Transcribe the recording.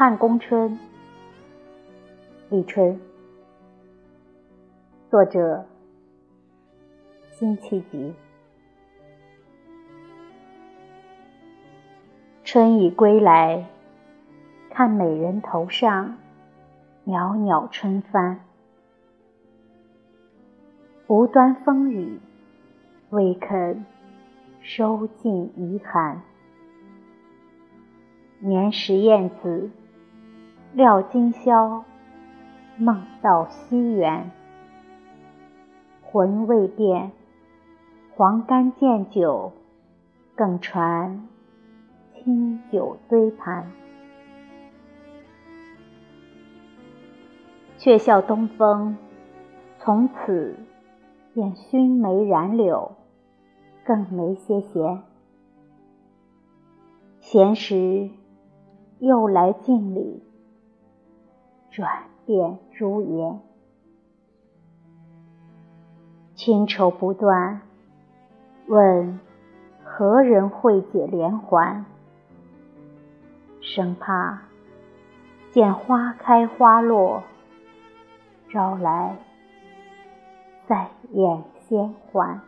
汉宫春》，立春。作者：辛弃疾。春已归来，看美人头上袅袅春帆。无端风雨，未肯收尽遗憾。年时燕子，料今宵，梦到西园。魂未变，黄干见酒，更传清酒堆盘。却笑东风，从此便熏梅染柳，更没些闲。闲时又来敬礼，转变朱颜。清愁不断，问何人会解连环？生怕见花开花落，招来再眼先还。